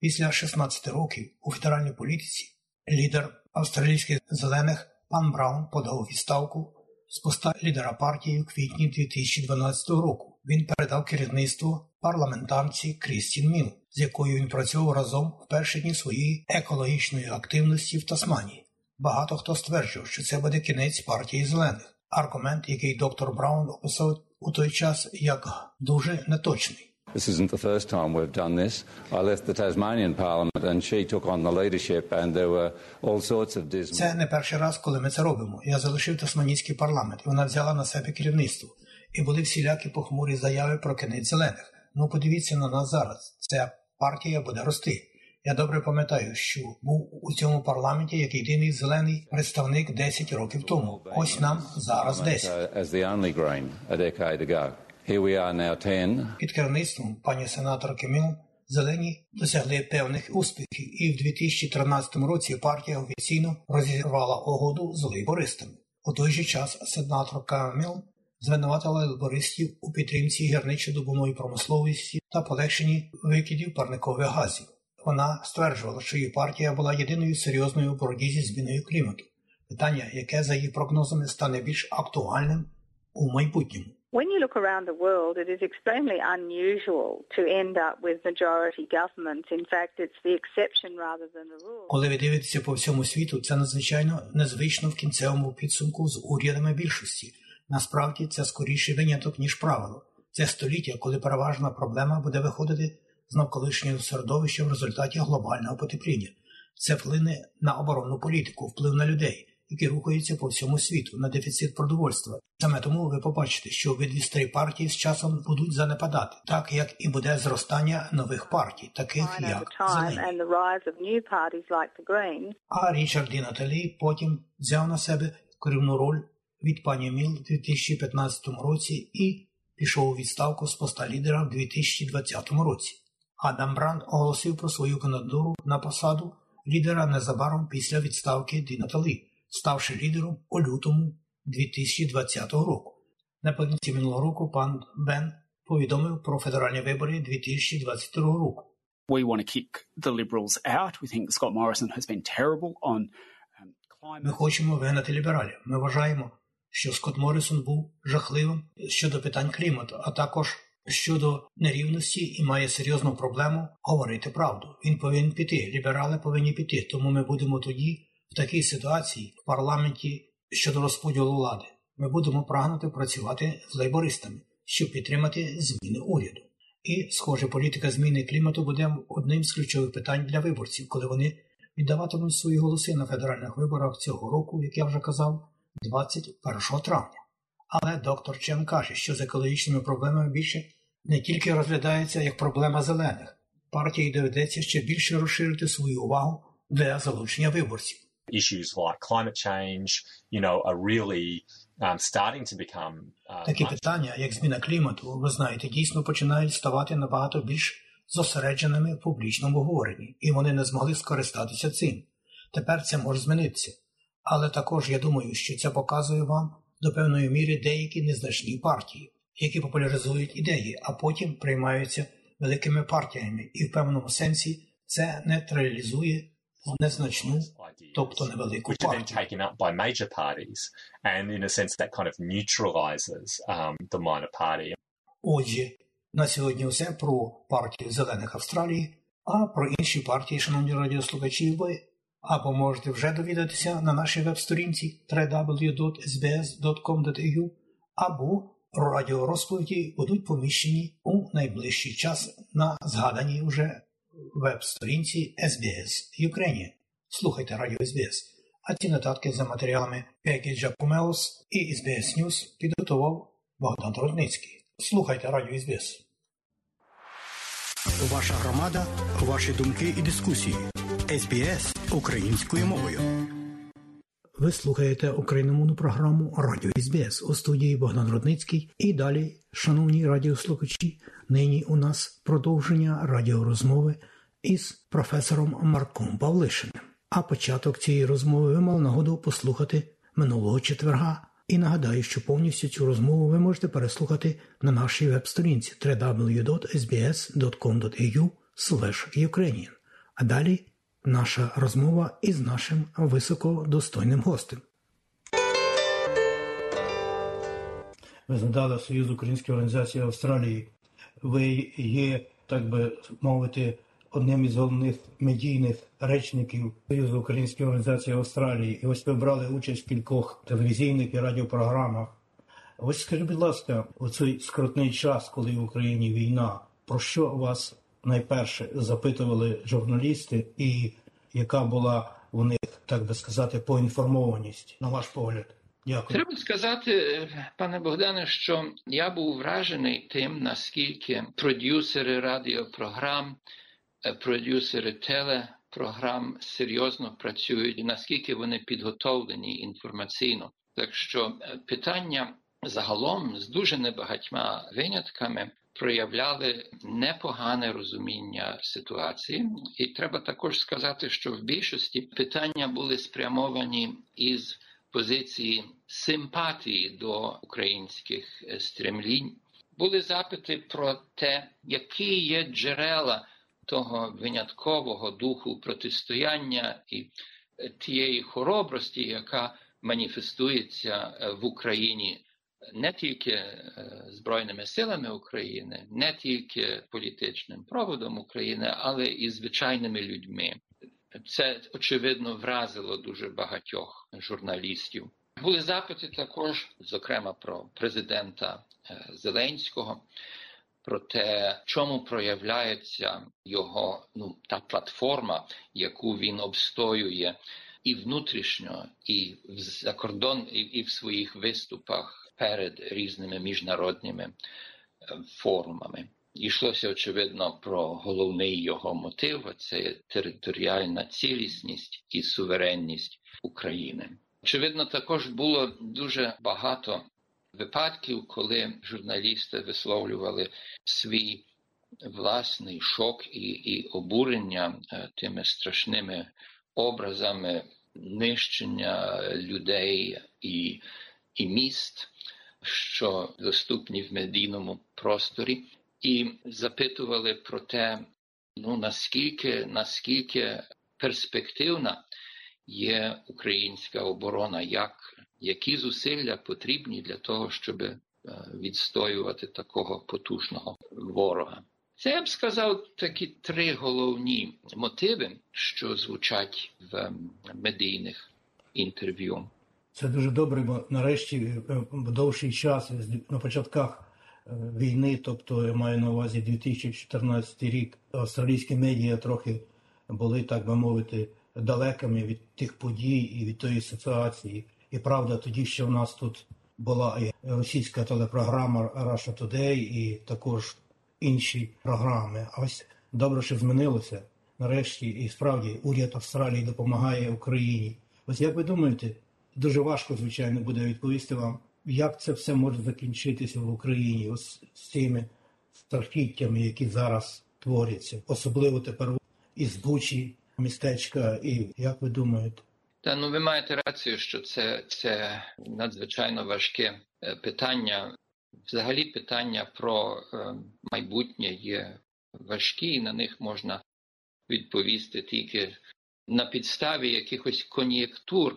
Після 16 років у федеральній політиці лідер австралійських зелених пан Браун подав відставку з поста лідера партії у квітні 2012 року. Він передав керівництво парламентарці Крістін Міл, з якою він працював разом в перші дні своєї екологічної активності в Тасманії. Багато хто стверджував, що це буде кінець партії зелених. Аргумент, який доктор Браун описав у той час як дуже неточний. This isn't the first time we've done this. I left the Tasmanian Parliament and she took on the leadership and there were all sorts of dismal... Це не перший раз, коли ми це робимо. Я залишив Тасманійський парламент, і вона взяла на себе керівництво. І були всілякі похмурі заяви про кінець зелених. Ну подивіться на нас зараз. Ця партія буде рости. Я добре пам'ятаю, що був у цьому парламенті як єдиний зелений представник 10 років тому. Ось нам зараз 10. Here we are now 10. Під керівництвом пані сенаторки Міл Зелені досягли певних успіхів, і в 2013 році партія офіційно розірвала угоду з лейбористами. У той же час сенатор Каміл звинуватила лейбористів у підтримці гірничо-добувної промисловості та полегшенні викидів парникових газів. Вона стверджувала, що її партія була єдиною серйозною у боротьбі зі зміною клімату. Питання, яке за її прогнозами стане більш актуальним у майбутньому. When you look around the world, it is extremely unusual to end up with majority governments. In fact, it's the exception rather than the rule. Коли ви дивитеся по всьому світу, це надзвичайно незвично в кінцевому підсумку з урядами більшості. Насправді це скоріше виняток, ніж правило. Це століття, коли переважна проблема буде виходити з навколишнього середовища в результаті глобального потепління. Це вплине на оборонну політику, вплив на людей які рухаються по всьому світу на дефіцит продовольства. Саме тому ви побачите, що обидві партії з часом будуть занепадати, так як і буде зростання нових партій, таких як Зелені. А Річард Ді Наталі потім взяв на себе керівну роль від пані Міл у 2015 році і пішов у відставку з поста лідера в 2020 році. Адам Бранд оголосив про свою кандидатуру на посаду лідера незабаром після відставки Ді Наталі ставши лідером у лютому 2020 року. Наприкінці минулого року пан Бен повідомив про федеральні вибори 2022 року. We want to kick the Liberals out. We think Scott Morrison has been terrible on Ми хочемо вигнати лібералів. Ми вважаємо, що Скотт Моррисон був жахливим щодо питань клімату, а також щодо нерівності і має серйозну проблему говорити правду. Він повинен піти. Ліберали повинні піти. Тому ми будемо тоді в такій ситуації в парламенті щодо розподілу влади ми будемо прагнути працювати з лейбористами, щоб підтримати зміни уряду. І, схоже, політика зміни клімату буде одним з ключових питань для виборців, коли вони віддаватимуть свої голоси на федеральних виборах цього року, як я вже казав, 21 травня. Але доктор Чен каже, що з екологічними проблемами більше не тільки розглядається як проблема зелених, партії доведеться ще більше розширити свою увагу для залучення виборців. Issues like climate change, you know, are really um, starting to become uh, такі питання, як зміна клімату, ви знаєте, дійсно починають ставати набагато більш зосередженими в публічному говоренні, і вони не змогли скористатися цим. Тепер це може змінитися. Але також я думаю, що це показує вам до певної міри деякі незначні партії, які популяризують ідеї, а потім приймаються великими партіями, і в певному сенсі це нейтралізує незначну, тобто невелику партію. taken up by major parties, and in a sense that kind of neutralizes the minor party. Отже, на сьогодні все про партію зелених Австралії, а про інші партії, шановні радіослухачі, ви або можете вже довідатися на нашій веб-сторінці www.sbs.com.au, або радіорозповіді будуть поміщені у найближчий час на згаданій вже веб-сторінці SBS Ukraine. Слухайте радіо SBS. А ці нотатки за матеріалами Пекіджа Помеус і SBS News підготував Богдан Трудницький. Слухайте радіо SBS. Ваша громада, ваші думки і дискусії. SBS українською мовою. Ви слухаєте україномовну програму Радіо СБС у студії Богдан Рудницький. І далі, шановні радіослухачі, нині у нас продовження радіорозмови із професором Марком Павлишиним. А початок цієї розмови ви мали нагоду послухати минулого четверга. І нагадаю, що повністю цю розмову ви можете переслухати на нашій веб-сторінці www.sbs.com.au Ukrainian. А далі наша розмова із нашим високодостойним гостем. Ви згадали Союз Української організації Австралії. Ви є, так би мовити, одним із головних медійних речників Союзу Української організації Австралії. І ось ви брали участь в кількох телевізійних і радіопрограмах. Ось скажіть, будь ласка, у цей скрутний час, коли в Україні війна, про що вас найперше запитували журналісти, і яка була у них, так би сказати, поінформованість, на ваш погляд? Дякую. Треба сказати, пане Богдане, що я був вражений тим, наскільки продюсери радіопрограм продюсери телепрограм серйозно працюють, наскільки вони підготовлені інформаційно. Так що е, питання загалом з дуже небагатьма винятками проявляли непогане розуміння ситуації, і треба також сказати, що в більшості питання були спрямовані із позиції симпатії до українських стремлінь. Були запити про те, які є джерела того виняткового духу протистояння і тієї хоробрості, яка маніфестується в Україні не тільки Збройними силами України, не тільки політичним проводом України, але і звичайними людьми. Це очевидно вразило дуже багатьох журналістів. Були запити також, зокрема, про президента Зеленського, про те, чому проявляється його ну та платформа, яку він обстоює і внутрішньо, і в закордон, і, і в своїх виступах перед різними міжнародними форумами. Йшлося очевидно про головний його мотив це територіальна цілісність і суверенність України. Очевидно, також було дуже багато випадків, коли журналісти висловлювали свій власний шок і, і обурення тими страшними образами нищення людей і, і міст, що доступні в медійному просторі, і запитували про те, ну наскільки, наскільки перспективна є українська оборона, як, які зусилля потрібні для того, щоб відстоювати такого потужного ворога. Це я б сказав такі три головні мотиви, що звучать в медійних інтерв'ю. Це дуже добре, бо нарешті довший час на початках війни, тобто я маю на увазі 2014 рік, австралійські медіа трохи були, так би мовити, далекими від тих подій і від тої ситуації. І правда, тоді ще в нас тут була і російська телепрограма Russia Today, і також інші програми. А ось добре, що змінилося. Нарешті, і справді уряд Австралії допомагає Україні. Ось як ви думаєте, дуже важко, звичайно, буде відповісти вам, як це все може закінчитися в Україні, ось з цими страхіттями, які зараз творяться, особливо тепер із Бучі, містечка, і як ви думаєте? Та ну ви маєте рацію, що це, це надзвичайно важке питання. Взагалі, питання про майбутнє є важкі, і на них можна відповісти тільки на підставі якихось кон'єктур.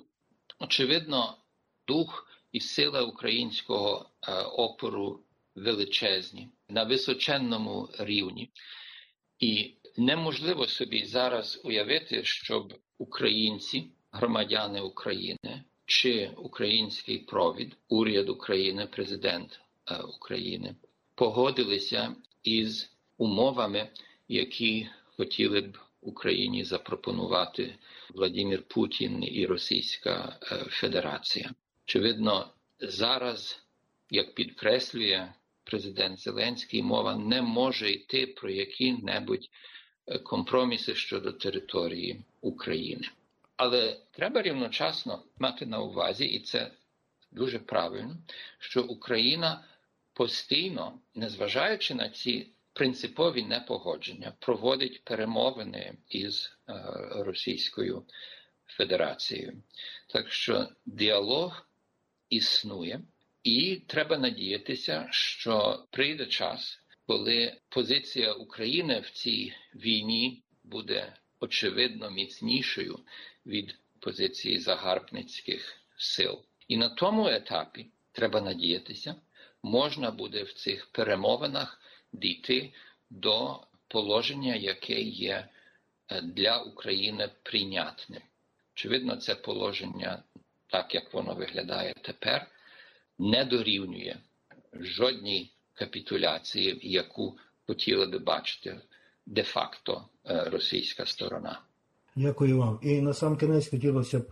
Очевидно, дух і сила українського опору величезні на височенному рівні, і неможливо собі зараз уявити, щоб українці, громадяни України чи український провід, уряд України, президент України погодилися із умовами, які хотіли б Україні запропонувати Владимир Путін і Російська Федерація. Очевидно, зараз, як підкреслює президент Зеленський, мова не може йти про які-небудь компроміси щодо території України. Але треба рівночасно мати на увазі, і це дуже правильно, що Україна постійно, незважаючи на ці принципові непогодження, проводить перемовини із е, Російською Федерацією. Так що діалог існує, і треба надіятися, що прийде час, коли позиція України в цій війні буде очевидно міцнішою від позиції загарбницьких сил. І на тому етапі треба надіятися, можна буде в цих перемовинах дійти до положення, яке є для України прийнятним. Очевидно, це положення, так як воно виглядає тепер, не дорівнює жодній капітуляції, яку хотіла би бачити де-факто російська сторона. Дякую вам. І на сам кінець хотілося б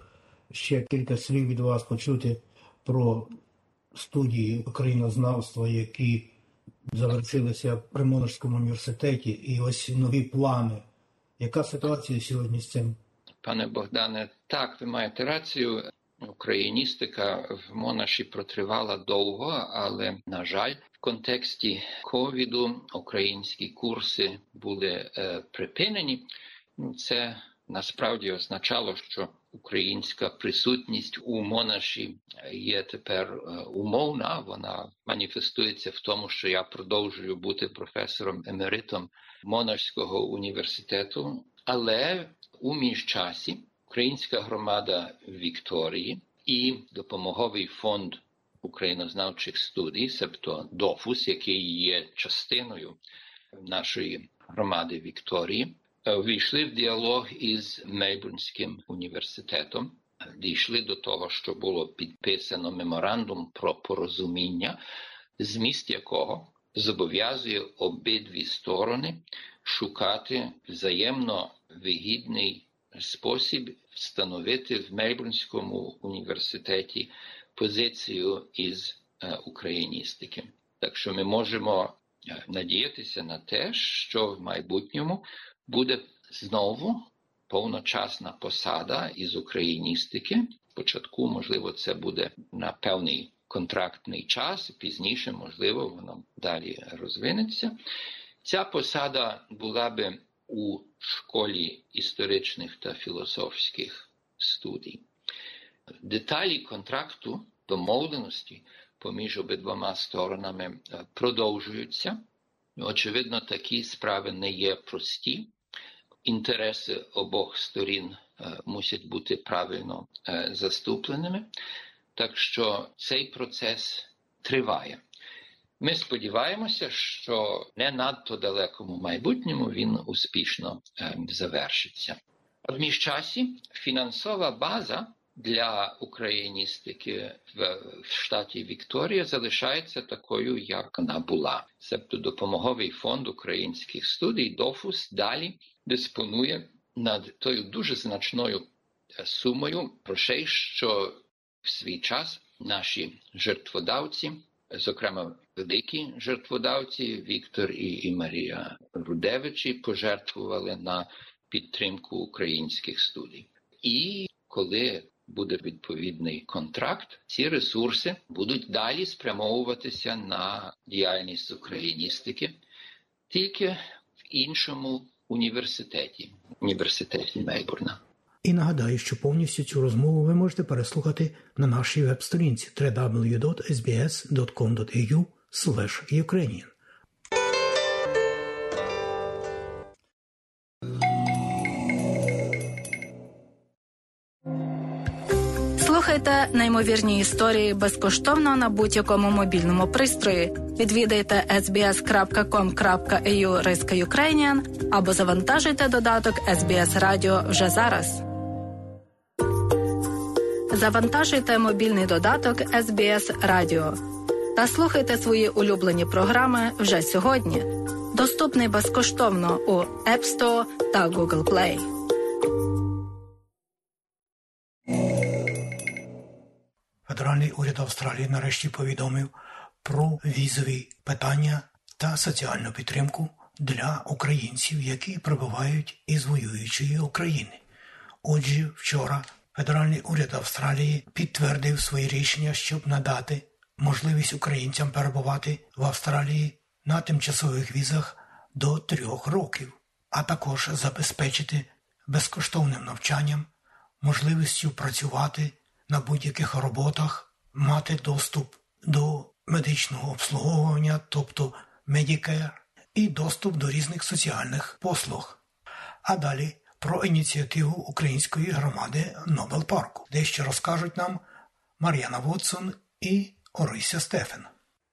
ще кілька слів від вас почути про студії українознавства, які завершилися при Монорському університеті, і ось нові плани. Яка ситуація сьогодні з цим? Пане Богдане, так, ви маєте рацію. Україністика в Монаші протривала довго, але на жаль, в контексті ковіду українські курси були е, припинені. Це насправді означало, що українська присутність у Монаші є тепер умовна. Вона маніфестується в тому, що я продовжую бути професором емеритом Монашського університету, але у міжчасі Українська громада Вікторії і допомоговий фонд українознавчих студій, себто ДОФУС, який є частиною нашої громади Вікторії, війшли в діалог із Мейбурнським університетом. Дійшли до того, що було підписано меморандум про порозуміння, зміст якого зобов'язує обидві сторони шукати взаємно вигідний спосіб встановити в Мельбурнському університеті позицію із україністики. Так що ми можемо надіятися на те, що в майбутньому буде знову повночасна посада із україністики. Спочатку, можливо, це буде на певний контрактний час, пізніше, можливо, воно далі розвинеться. Ця посада була би у школі історичних та філософських студій. Деталі контракту домовленості поміж обидвома сторонами продовжуються. Очевидно, такі справи не є прості. Інтереси обох сторін мусять бути правильно заступленими. Так що цей процес триває. Ми сподіваємося, що не надто далекому майбутньому він успішно завершиться. В міжчасі фінансова база для україністики в штаті Вікторія залишається такою, як вона була. Тобто допомоговий фонд українських студій ДОФУС далі диспонує над тою дуже значною сумою грошей, що в свій час наші жертводавці, зокрема великі жертводавці Віктор і Марія Рудевичі, пожертвували на підтримку українських студій. І коли буде відповідний контракт, ці ресурси будуть далі спрямовуватися на діяльність україністики тільки в іншому університеті, університеті Мейбурна. І нагадаю, що повністю цю розмову ви можете переслухати на нашій веб-сторінці www.sbs.com.au Ukrainian. Неймовірні історії безкоштовно на будь-якому мобільному пристрої. Відвідайте sbs.com.au риска Ukrainian або завантажуйте додаток SBS Radio вже зараз. Завантажуйте мобільний додаток SBS Radio та слухайте свої улюблені програми вже сьогодні. Доступний безкоштовно у App Store та Google Play. Федеральний уряд Австралії нарешті повідомив про візові питання та соціальну підтримку для українців, які прибувають із воюючої України. Отже, вчора Федеральний уряд Австралії підтвердив свої рішення, щоб надати можливість українцям перебувати в Австралії на тимчасових візах до трьох років, а також забезпечити безкоштовним навчанням, можливістю працювати на будь-яких роботах, мати доступ до медичного обслуговування, тобто Medicare, і доступ до різних соціальних послуг. А далі про ініціативу української громади Нобел Парку, дещо розкажуть нам Мар'яна Вотсон і Орися Стефен.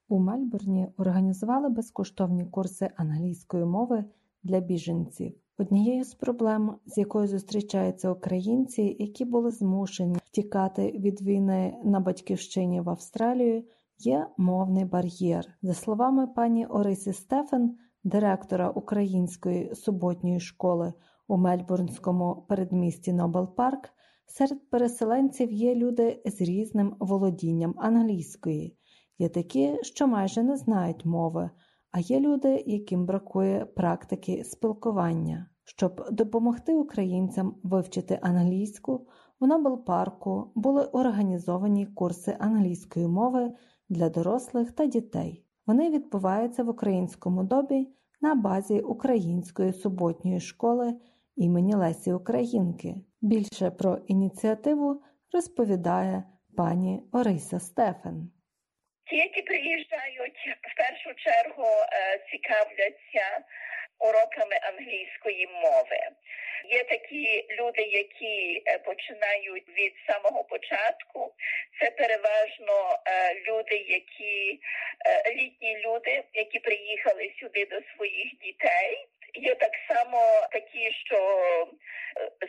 У Мельбурні організували безкоштовні курси англійської мови для біженців. Однією з проблем, з якою зустрічаються українці, які були змушені втікати від війни на батьківщині в Австралію, є мовний бар'єр. За словами пані Орисі Стефен, директора української суботньої школи у Мельбурнському передмісті Нобел Парк, серед переселенців є люди з різним володінням англійської, є такі, що майже не знають мови, а є люди, яким бракує практики спілкування. Щоб допомогти українцям вивчити англійську, у Нобел-парку були організовані курси англійської мови для дорослих та дітей. Вони відбуваються в українському добі на базі Української суботньої школи імені Лесі Українки. Більше про ініціативу розповідає пані Орися Стефан. Ті, які приїжджають в першу чергу, цікавляться уроками англійської мови. Є такі люди, які починають від самого початку. Це переважно люди, які літні люди, які приїхали сюди до своїх дітей. Є так само такі, що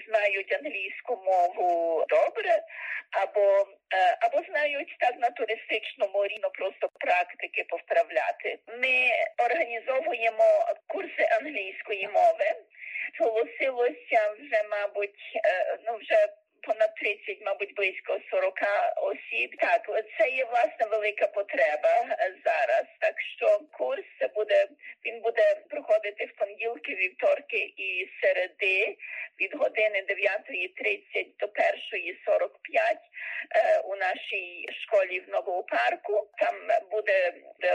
знають англійську мову добре, або або знають так на туристичному рівні просто практики повправляти. Ми організовуємо курси англійської мови. Зголосилося вже, мабуть, ну вже. Понад 30, мабуть, близько 40 осіб. Так, це є власне велика потреба зараз. Так що курс буде він буде проходити в понеділки, вівторки і середи від години 9.30 до 1.45 у нашій школі в новому парку. Там буде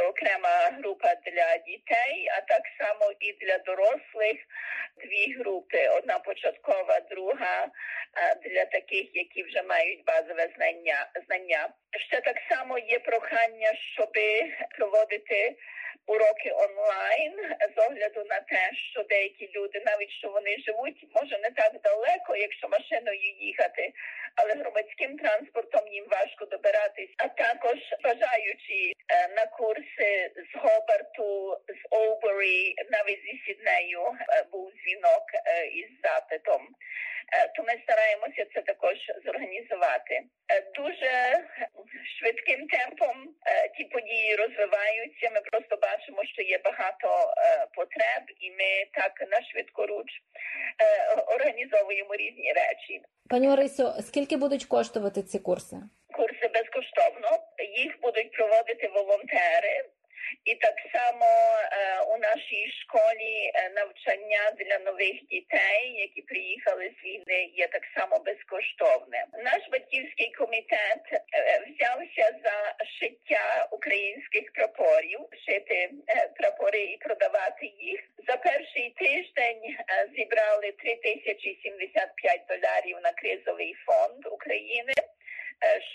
окрема група для дітей, а так само і для дорослих. Дві групи: одна початкова, друга для таких, які вже мають базове знання. знання. Ще так само є прохання, щоб проводити уроки онлайн з огляду на те, що деякі люди, навіть що вони живуть, може не так далеко, якщо машиною їхати, але громадським транспортом їм важко добиратись. А також бажаючи на курси з Гобарту, з Оубері, навіть зі Сіднею був дзвінок із запитом. То ми стараємося це також зорганізувати. Дуже швидким темпом ті події розвиваються. Ми просто бачимо, що є багато потреб, і ми так на швидкоруч організовуємо різні речі. Пані Орисо, скільки будуть коштувати ці курси? Курси безкоштовно. Їх будуть проводити волонтери. І так само е, у нашій школі навчання для нових дітей, які приїхали з війни, є так само безкоштовне. Наш батьківський комітет е, взявся за шиття українських прапорів, шити е, прапори і продавати їх. За перший тиждень зібрали 3075 доларів на кризовий фонд України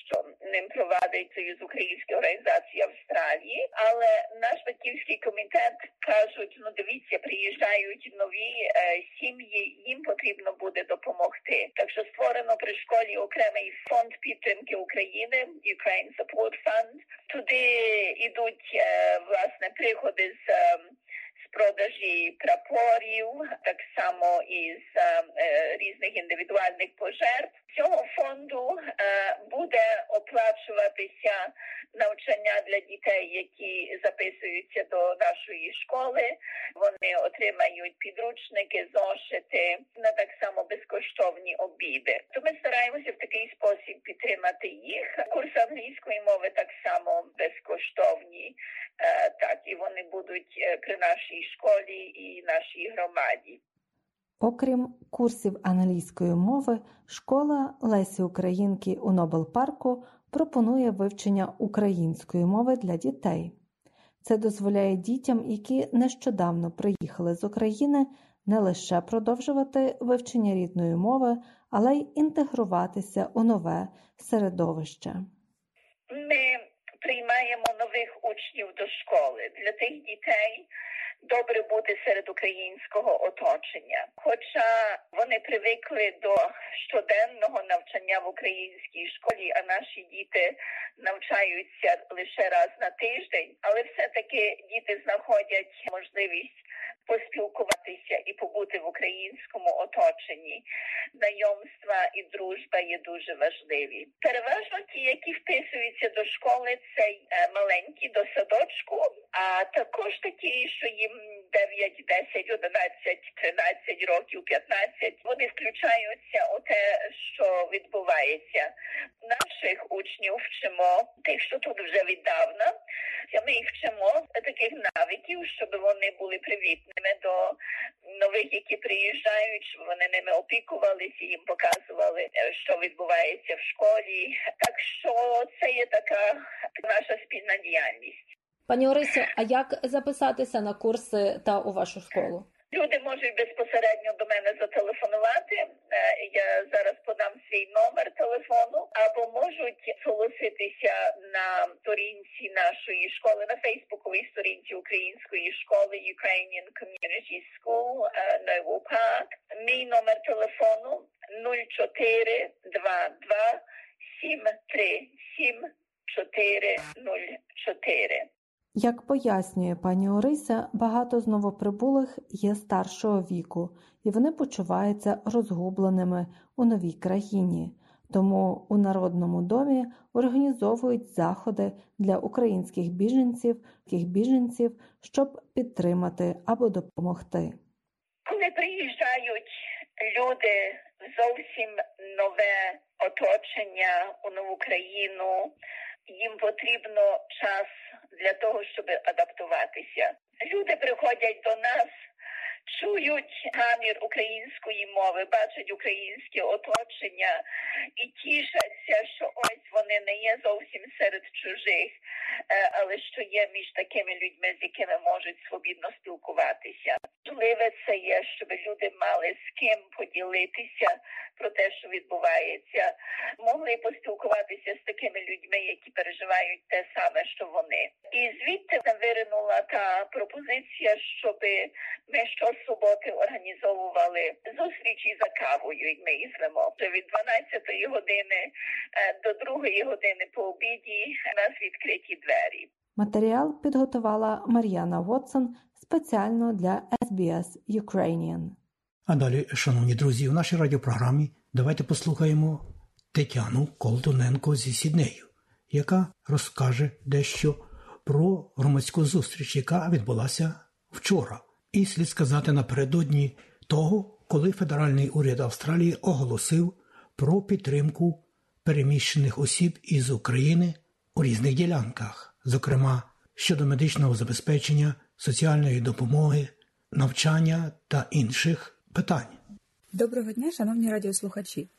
що ним провадить Союз Української організації Австралії, але наш батьківський комітет кажуть: ну дивіться, приїжджають нові е, сім'ї, їм потрібно буде допомогти. Так що створено при школі окремий фонд підтримки України Ukraine Support Fund. Туди йдуть е, власне приходи з. Е, продажі прапорів, так само із е, різних індивідуальних пожертв. Цього фонду е, буде оплачуватися навчання для дітей, які записуються до нашої школи. Вони отримають підручники, зошити на так само безкоштовні обіди. То ми стараємося в такий спосіб підтримати їх. Курси англійської мови так само безкоштовні, е, так і вони будуть при нашій школі і нашій громаді. Окрім курсів англійської мови, школа Лесі Українки у Нобел-парку пропонує вивчення української мови для дітей. Це дозволяє дітям, які нещодавно приїхали з України, не лише продовжувати вивчення рідної мови, але й інтегруватися у нове середовище. Ми приймаємо нових учнів до школи для тих дітей добре бути серед українського оточення. Хоча вони привикли до щоденного навчання в українській школі, а наші діти навчаються лише раз на тиждень, але все-таки діти знаходять можливість поспілкуватися і побути в українському оточенні. Знайомства і дружба є дуже важливі. Переважно ті, які вписуються до школи, це маленькі до садочку, а також такі, що їм 9, 10, 11, 13 років, 15, вони включаються у те, що відбувається. Наших учнів вчимо тих, що тут вже віддавна. Ми їх вчимо таких навиків. щоб вони були привітними до нових, які приїжджають, щоб вони ними опікувалися, їм показували, що відбувається в школі. Так що це є така наша спільна діяльність. Пані Орисю, а як записатися на курси та у вашу школу? Люди можуть безпосередньо до мене зателефонувати. Я зараз подам свій номер телефону, або можуть зголоситися на сторінці нашої школи на Фейсбуковій сторінці української школи Ukrainian Community School Нову Парк. Мій номер телефону 0422 737 404. Як пояснює пані Орися, багато з новоприбулих є старшого віку, і вони почуваються розгубленими у новій країні. Тому у Народному домі організовують заходи для українських біженців, біженців, щоб підтримати або допомогти. Коли приїжджають люди зовсім нове оточення у нову країну їм потрібно час для того, щоб адаптуватися. Люди приходять до нас, чують гамір української мови, бачать українське оточення і тішаться, що ось вони не є зовсім серед чужих, але що є між такими людьми, з якими можуть свобідно спілкуватися. Важливе це є, щоб люди мали з ким поділитися про те, що відбувається, могли поспілкуватися з такими людьми, які переживають те саме, що вони. І звідти виринула та пропозиція, щоб ми щосуботи організовували зустрічі за кавою, як ми їх звемо. Від 12 години до 2 години по обіді у нас відкриті двері. Матеріал підготувала Мар'яна Вотсон спеціально для SBS Ukrainian. А далі, шановні друзі, у нашій радіопрограмі давайте послухаємо Тетяну Колтуненко зі Сіднею, яка розкаже дещо про громадську зустріч, яка відбулася вчора, і слід сказати напередодні того, коли федеральний уряд Австралії оголосив про підтримку переміщених осіб із України у різних ділянках, зокрема щодо медичного забезпечення, соціальної допомоги, навчання та інших питань. Доброго дня, шановні радіослухачі.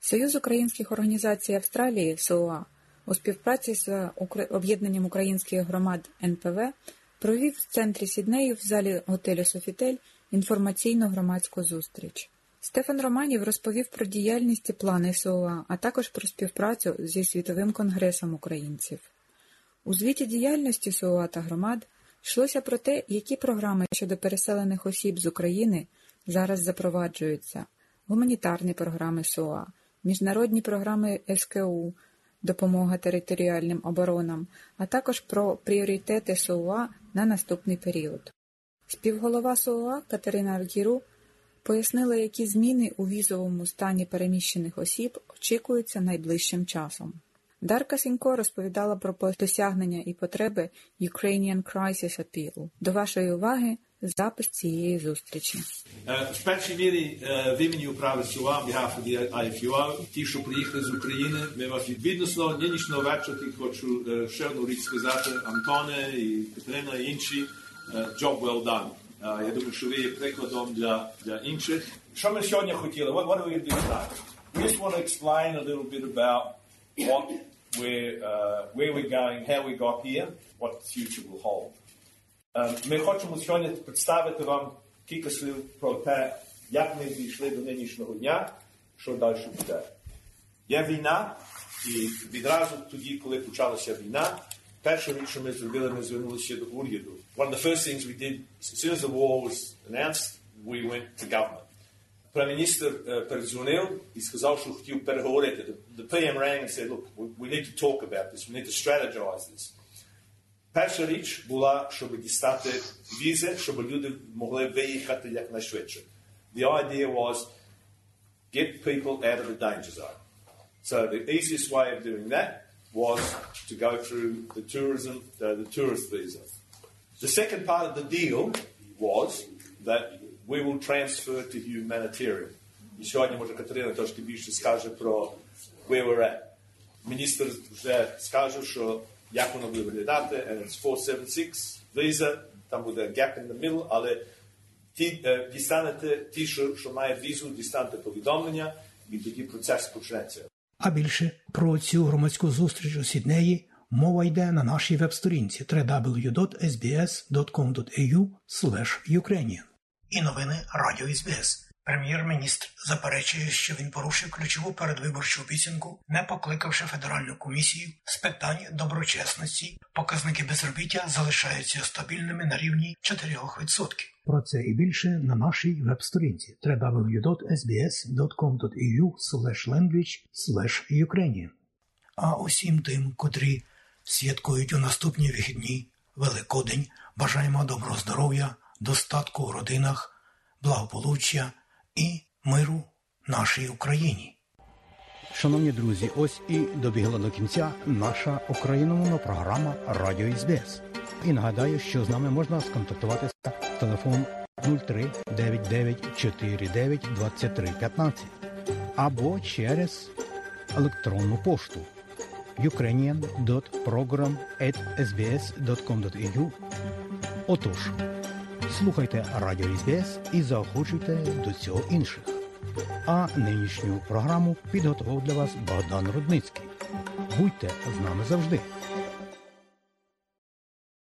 Союз українських організацій Австралії СОА у співпраці з об'єднанням українських громад НПВ провів в центрі Сіднею в залі готелю Софітель інформаційну громадську зустріч. Стефан Романів розповів про діяльність і плани СОА, а також про співпрацю зі Світовим конгресом українців. У звіті діяльності СОА та громад йшлося про те, які програми щодо переселених осіб з України зараз запроваджуються, гуманітарні програми СОА, міжнародні програми СКУ, допомога територіальним оборонам, а також про пріоритети СОА на наступний період. Співголова СОА Катерина Аргіру пояснила, які зміни у візовому стані переміщених осіб очікуються найближчим часом. Дарка Сінько розповідала про досягнення і потреби Ukrainian Crisis Appeal. До вашої уваги запис цієї зустрічі. В першій мірі в імені управи СУА, behalf of the IFUA, ті, що приїхали з України, ми вас відносно нинішнього вечора хочу ще одну річ сказати, Антоне і Катерина і інші, job well done. Я думаю, що ви є прикладом для, для інших. Що ми сьогодні хотіли? What, what are we do tonight? We just want to explain a little bit about what we're, uh, where we're going, how we got here, what the future will hold. Ми хочемо сьогодні представити вам кілька слів про те, як ми дійшли до нинішнього дня, що далі буде. Є війна, і відразу тоді, коли почалася війна, перша річ, що ми зробили, ми звернулися до уряду. One of the first things we did, as soon as the war was announced, we went to government. Прем'єр-міністр передзвонив і сказав, що хотів переговорити. The PM rang and said, look, we need to talk about this, we need to strategize this. Перша річ була, щоб дістати візи, щоб люди могли виїхати якнайшвидше. The idea was get people out of the danger zone. So the easiest way of doing that was to go through the tourism, uh, the tourist visa. The second part of the deal was that we will transfer to humanitarian. І сьогодні, може, Катерина трошки більше скаже про where we're at. Міністр вже скаже, що як воно буде виглядати, and it's 476 visa, там буде gap in the middle, але ті, е, дістанете, ті, що, що мають візу, дістанете повідомлення, і тоді процес почнеться. А більше про цю громадську зустріч у Сіднеї мова йде на нашій веб-сторінці www.sbs.com.au Ukrainian. І новини Радіо СБС. Прем'єр-міністр заперечує, що він порушив ключову передвиборчу обіцянку, не покликавши федеральну комісію з питань доброчесності. Показники безробіття залишаються стабільними на рівні 4%. Про це і більше на нашій веб-сторінці www.sbs.com.au language Ukrainian. А усім тим, котрі святкують у наступні вихідні Великодень, бажаємо доброго здоров'я, достатку у родинах, благополуччя і миру нашій Україні. Шановні друзі, ось і добігла до кінця наша україномовна програма Радіо СБС. І нагадаю, що з нами можна сконтактуватися телефон 03 99 49 23 15 або через електронну пошту ukrainian.program.sbs.com.au Отож, слухайте Радіо СБС і заохочуйте до цього інших. А нинішню програму підготував для вас Богдан Рудницький. Будьте з нами завжди.